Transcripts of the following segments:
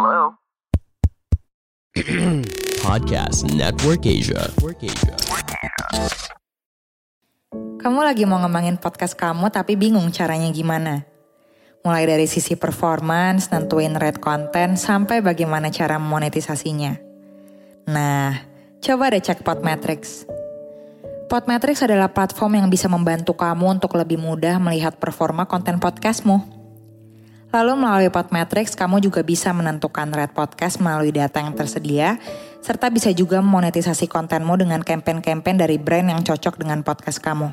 Hello? Podcast Network Asia. Network Asia. Kamu lagi mau ngembangin podcast kamu tapi bingung caranya gimana? Mulai dari sisi performance, nentuin rate konten, sampai bagaimana cara monetisasinya. Nah, coba deh cek Podmetrics. Podmetrics adalah platform yang bisa membantu kamu untuk lebih mudah melihat performa konten podcastmu. Lalu melalui Podmetrics, kamu juga bisa menentukan rate podcast melalui data yang tersedia, serta bisa juga memonetisasi kontenmu dengan campaign-campaign dari brand yang cocok dengan podcast kamu.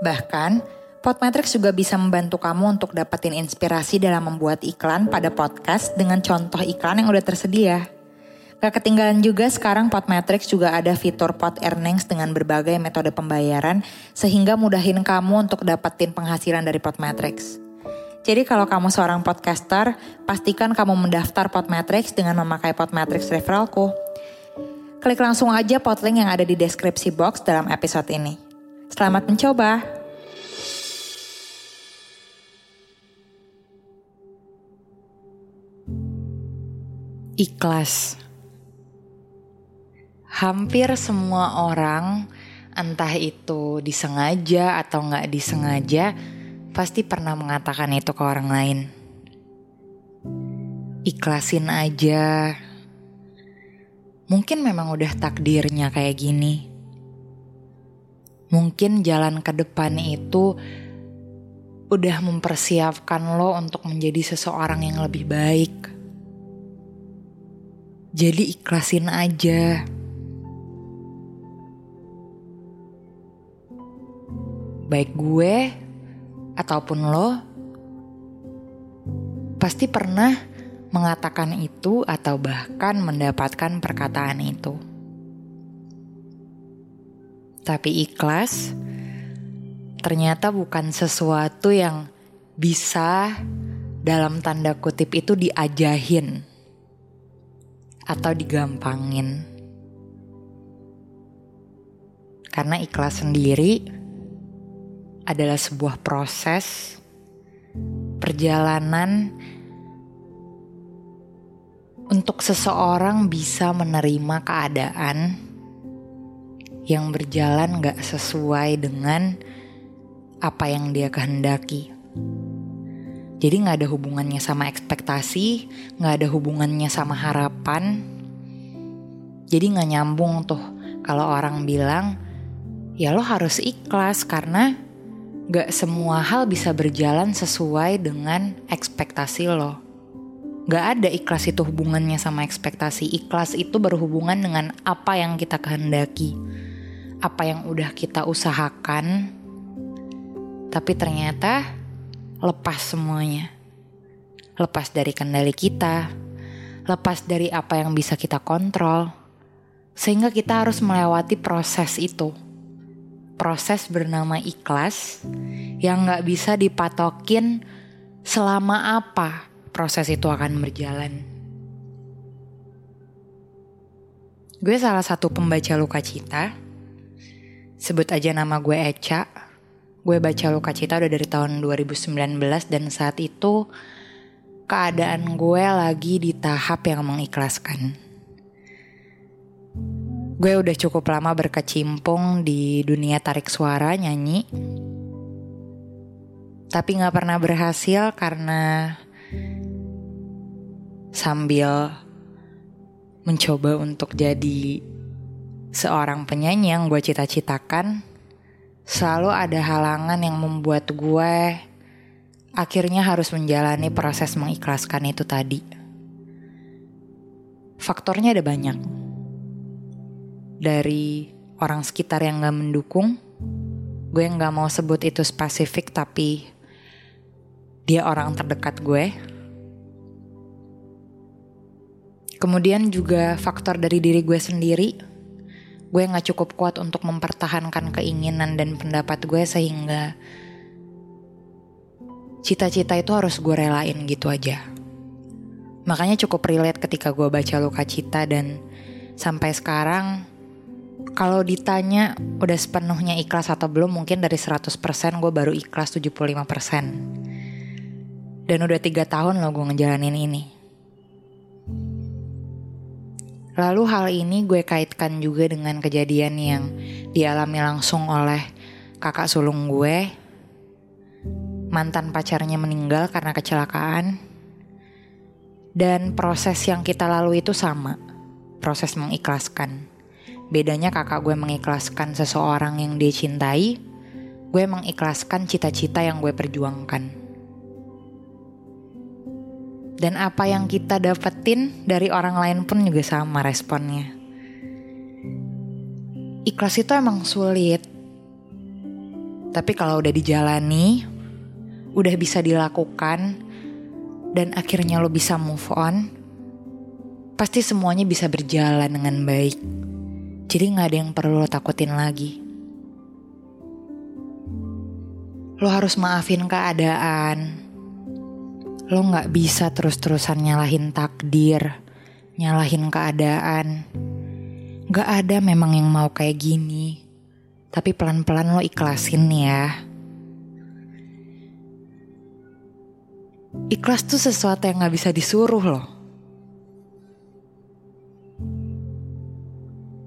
Bahkan, Podmetrics juga bisa membantu kamu untuk dapetin inspirasi dalam membuat iklan pada podcast dengan contoh iklan yang udah tersedia. Gak ketinggalan juga sekarang Podmetrics juga ada fitur Pod Earnings dengan berbagai metode pembayaran sehingga mudahin kamu untuk dapetin penghasilan dari Podmetrics. Jadi kalau kamu seorang podcaster, pastikan kamu mendaftar Podmetrics dengan memakai Podmetrics referralku. Klik langsung aja podlink yang ada di deskripsi box dalam episode ini. Selamat mencoba! Ikhlas Hampir semua orang, entah itu disengaja atau nggak disengaja, pasti pernah mengatakan itu ke orang lain. Ikhlasin aja. Mungkin memang udah takdirnya kayak gini. Mungkin jalan ke depan itu udah mempersiapkan lo untuk menjadi seseorang yang lebih baik. Jadi ikhlasin aja. Baik gue ataupun lo pasti pernah mengatakan itu atau bahkan mendapatkan perkataan itu. Tapi ikhlas ternyata bukan sesuatu yang bisa dalam tanda kutip itu diajahin atau digampangin. Karena ikhlas sendiri adalah sebuah proses perjalanan untuk seseorang bisa menerima keadaan yang berjalan gak sesuai dengan apa yang dia kehendaki. Jadi gak ada hubungannya sama ekspektasi, gak ada hubungannya sama harapan. Jadi gak nyambung tuh kalau orang bilang, ya lo harus ikhlas karena Gak semua hal bisa berjalan sesuai dengan ekspektasi lo. Gak ada ikhlas itu hubungannya sama ekspektasi. Ikhlas itu berhubungan dengan apa yang kita kehendaki. Apa yang udah kita usahakan. Tapi ternyata lepas semuanya. Lepas dari kendali kita. Lepas dari apa yang bisa kita kontrol. Sehingga kita harus melewati proses itu proses bernama ikhlas yang nggak bisa dipatokin selama apa proses itu akan berjalan. Gue salah satu pembaca luka cita. Sebut aja nama gue Eca. Gue baca luka cita udah dari tahun 2019 dan saat itu keadaan gue lagi di tahap yang mengikhlaskan gue udah cukup lama berkecimpung di dunia tarik suara nyanyi. Tapi gak pernah berhasil karena sambil mencoba untuk jadi seorang penyanyi yang gue cita-citakan selalu ada halangan yang membuat gue akhirnya harus menjalani proses mengikhlaskan itu tadi. Faktornya ada banyak dari orang sekitar yang gak mendukung. Gue gak mau sebut itu spesifik tapi dia orang terdekat gue. Kemudian juga faktor dari diri gue sendiri. Gue gak cukup kuat untuk mempertahankan keinginan dan pendapat gue sehingga cita-cita itu harus gue relain gitu aja. Makanya cukup relate ketika gue baca Luka Cita dan sampai sekarang kalau ditanya udah sepenuhnya ikhlas atau belum mungkin dari 100% gue baru ikhlas 75%. Dan udah tiga tahun loh gue ngejalanin ini. Lalu hal ini gue kaitkan juga dengan kejadian yang dialami langsung oleh kakak sulung gue. Mantan pacarnya meninggal karena kecelakaan. Dan proses yang kita lalui itu sama. Proses mengikhlaskan Bedanya kakak gue mengikhlaskan seseorang yang dia cintai, gue mengikhlaskan cita-cita yang gue perjuangkan. Dan apa yang kita dapetin dari orang lain pun juga sama responnya. Ikhlas itu emang sulit. Tapi kalau udah dijalani, udah bisa dilakukan, dan akhirnya lo bisa move on, pasti semuanya bisa berjalan dengan baik. Jadi gak ada yang perlu lo takutin lagi. Lo harus maafin keadaan. Lo gak bisa terus-terusan nyalahin takdir, nyalahin keadaan. Gak ada memang yang mau kayak gini. Tapi pelan-pelan lo ikhlasin ya. Ikhlas tuh sesuatu yang gak bisa disuruh loh.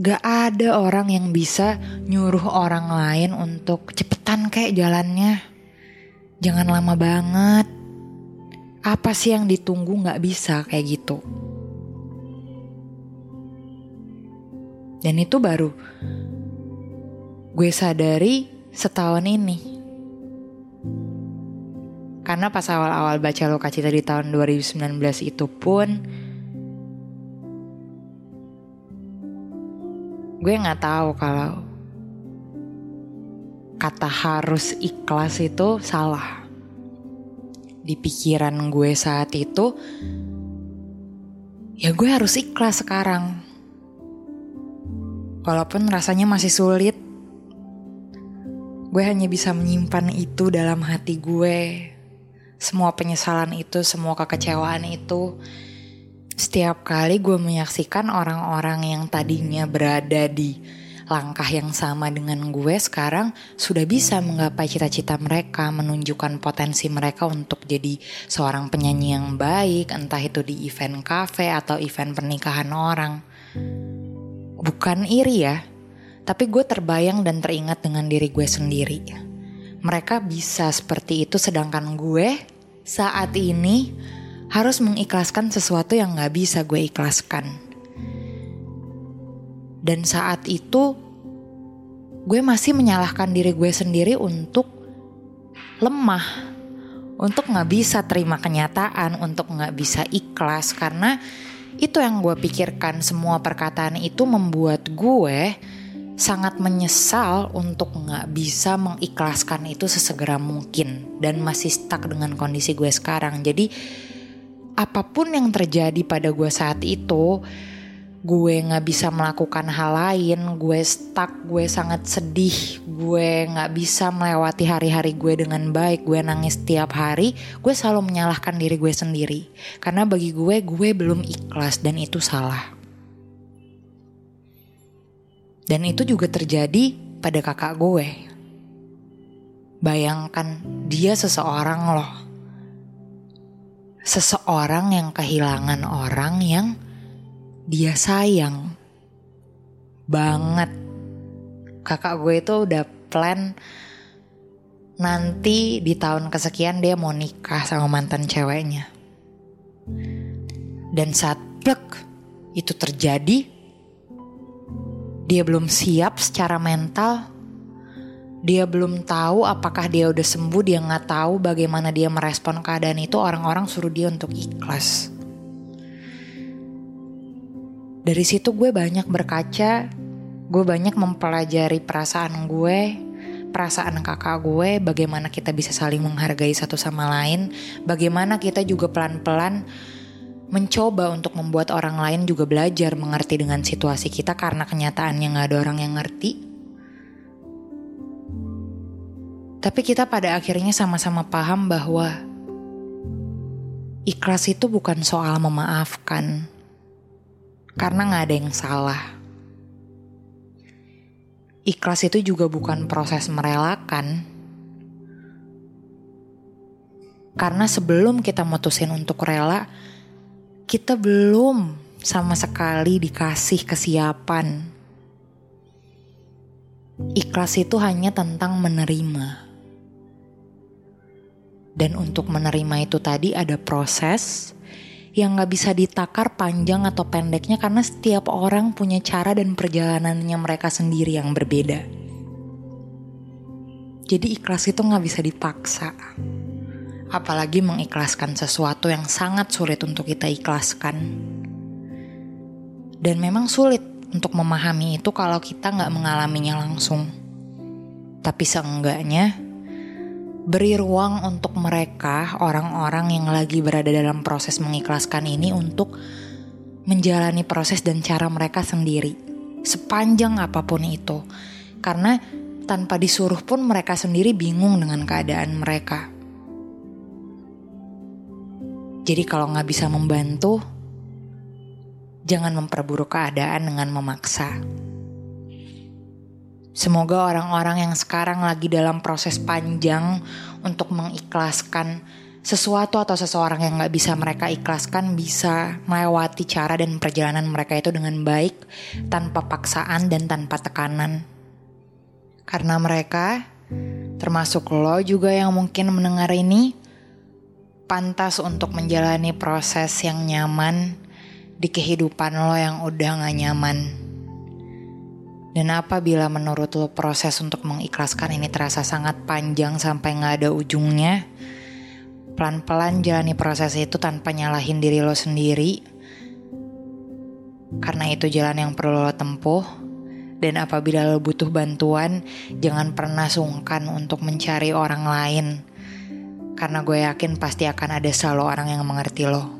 Gak ada orang yang bisa nyuruh orang lain untuk cepetan kayak jalannya. Jangan lama banget. Apa sih yang ditunggu gak bisa kayak gitu. Dan itu baru gue sadari setahun ini. Karena pas awal-awal baca Lokacita di tahun 2019 itu pun gue nggak tahu kalau kata harus ikhlas itu salah. Di pikiran gue saat itu, ya gue harus ikhlas sekarang. Walaupun rasanya masih sulit, gue hanya bisa menyimpan itu dalam hati gue. Semua penyesalan itu, semua kekecewaan itu, setiap kali gue menyaksikan orang-orang yang tadinya berada di langkah yang sama dengan gue sekarang sudah bisa menggapai cita-cita mereka, menunjukkan potensi mereka untuk jadi seorang penyanyi yang baik, entah itu di event cafe atau event pernikahan orang. Bukan iri ya, tapi gue terbayang dan teringat dengan diri gue sendiri. Mereka bisa seperti itu sedangkan gue saat ini harus mengikhlaskan sesuatu yang gak bisa gue ikhlaskan. Dan saat itu gue masih menyalahkan diri gue sendiri untuk lemah, untuk gak bisa terima kenyataan, untuk gak bisa ikhlas karena itu yang gue pikirkan semua perkataan itu membuat gue sangat menyesal untuk gak bisa mengikhlaskan itu sesegera mungkin dan masih stuck dengan kondisi gue sekarang. Jadi apa pun yang terjadi pada gue saat itu, gue nggak bisa melakukan hal lain, gue stuck, gue sangat sedih, gue nggak bisa melewati hari-hari gue dengan baik, gue nangis tiap hari, gue selalu menyalahkan diri gue sendiri. Karena bagi gue, gue belum ikhlas dan itu salah. Dan itu juga terjadi pada kakak gue. Bayangkan dia seseorang loh seseorang yang kehilangan orang yang dia sayang banget. Kakak gue itu udah plan nanti di tahun kesekian dia mau nikah sama mantan ceweknya. Dan saat plek itu terjadi, dia belum siap secara mental dia belum tahu apakah dia udah sembuh, dia nggak tahu bagaimana dia merespon keadaan itu. Orang-orang suruh dia untuk ikhlas. Dari situ gue banyak berkaca, gue banyak mempelajari perasaan gue, perasaan kakak gue, bagaimana kita bisa saling menghargai satu sama lain, bagaimana kita juga pelan-pelan mencoba untuk membuat orang lain juga belajar mengerti dengan situasi kita karena kenyataannya nggak ada orang yang ngerti Tapi kita pada akhirnya sama-sama paham bahwa ikhlas itu bukan soal memaafkan, karena nggak ada yang salah. Ikhlas itu juga bukan proses merelakan, karena sebelum kita mutusin untuk rela, kita belum sama sekali dikasih kesiapan. Ikhlas itu hanya tentang menerima. Dan untuk menerima itu tadi ada proses yang gak bisa ditakar panjang atau pendeknya karena setiap orang punya cara dan perjalanannya mereka sendiri yang berbeda. Jadi ikhlas itu gak bisa dipaksa. Apalagi mengikhlaskan sesuatu yang sangat sulit untuk kita ikhlaskan. Dan memang sulit untuk memahami itu kalau kita gak mengalaminya langsung. Tapi seenggaknya beri ruang untuk mereka, orang-orang yang lagi berada dalam proses mengikhlaskan ini untuk menjalani proses dan cara mereka sendiri, sepanjang apa pun itu, karena tanpa disuruh pun mereka sendiri bingung dengan keadaan mereka. Jadi, kalau nggak bisa membantu, jangan memperburuk keadaan dengan memaksa. Semoga orang-orang yang sekarang lagi dalam proses panjang untuk mengikhlaskan sesuatu atau seseorang yang gak bisa mereka ikhlaskan bisa melewati cara dan perjalanan mereka itu dengan baik tanpa paksaan dan tanpa tekanan. Karena mereka, termasuk lo juga yang mungkin mendengar ini, pantas untuk menjalani proses yang nyaman di kehidupan lo yang udah gak nyaman. Dan apabila menurut lo proses untuk mengikhlaskan ini terasa sangat panjang sampai nggak ada ujungnya, pelan-pelan jalani proses itu tanpa nyalahin diri lo sendiri. Karena itu jalan yang perlu lo tempuh. Dan apabila lo butuh bantuan, jangan pernah sungkan untuk mencari orang lain. Karena gue yakin pasti akan ada selalu orang yang mengerti lo.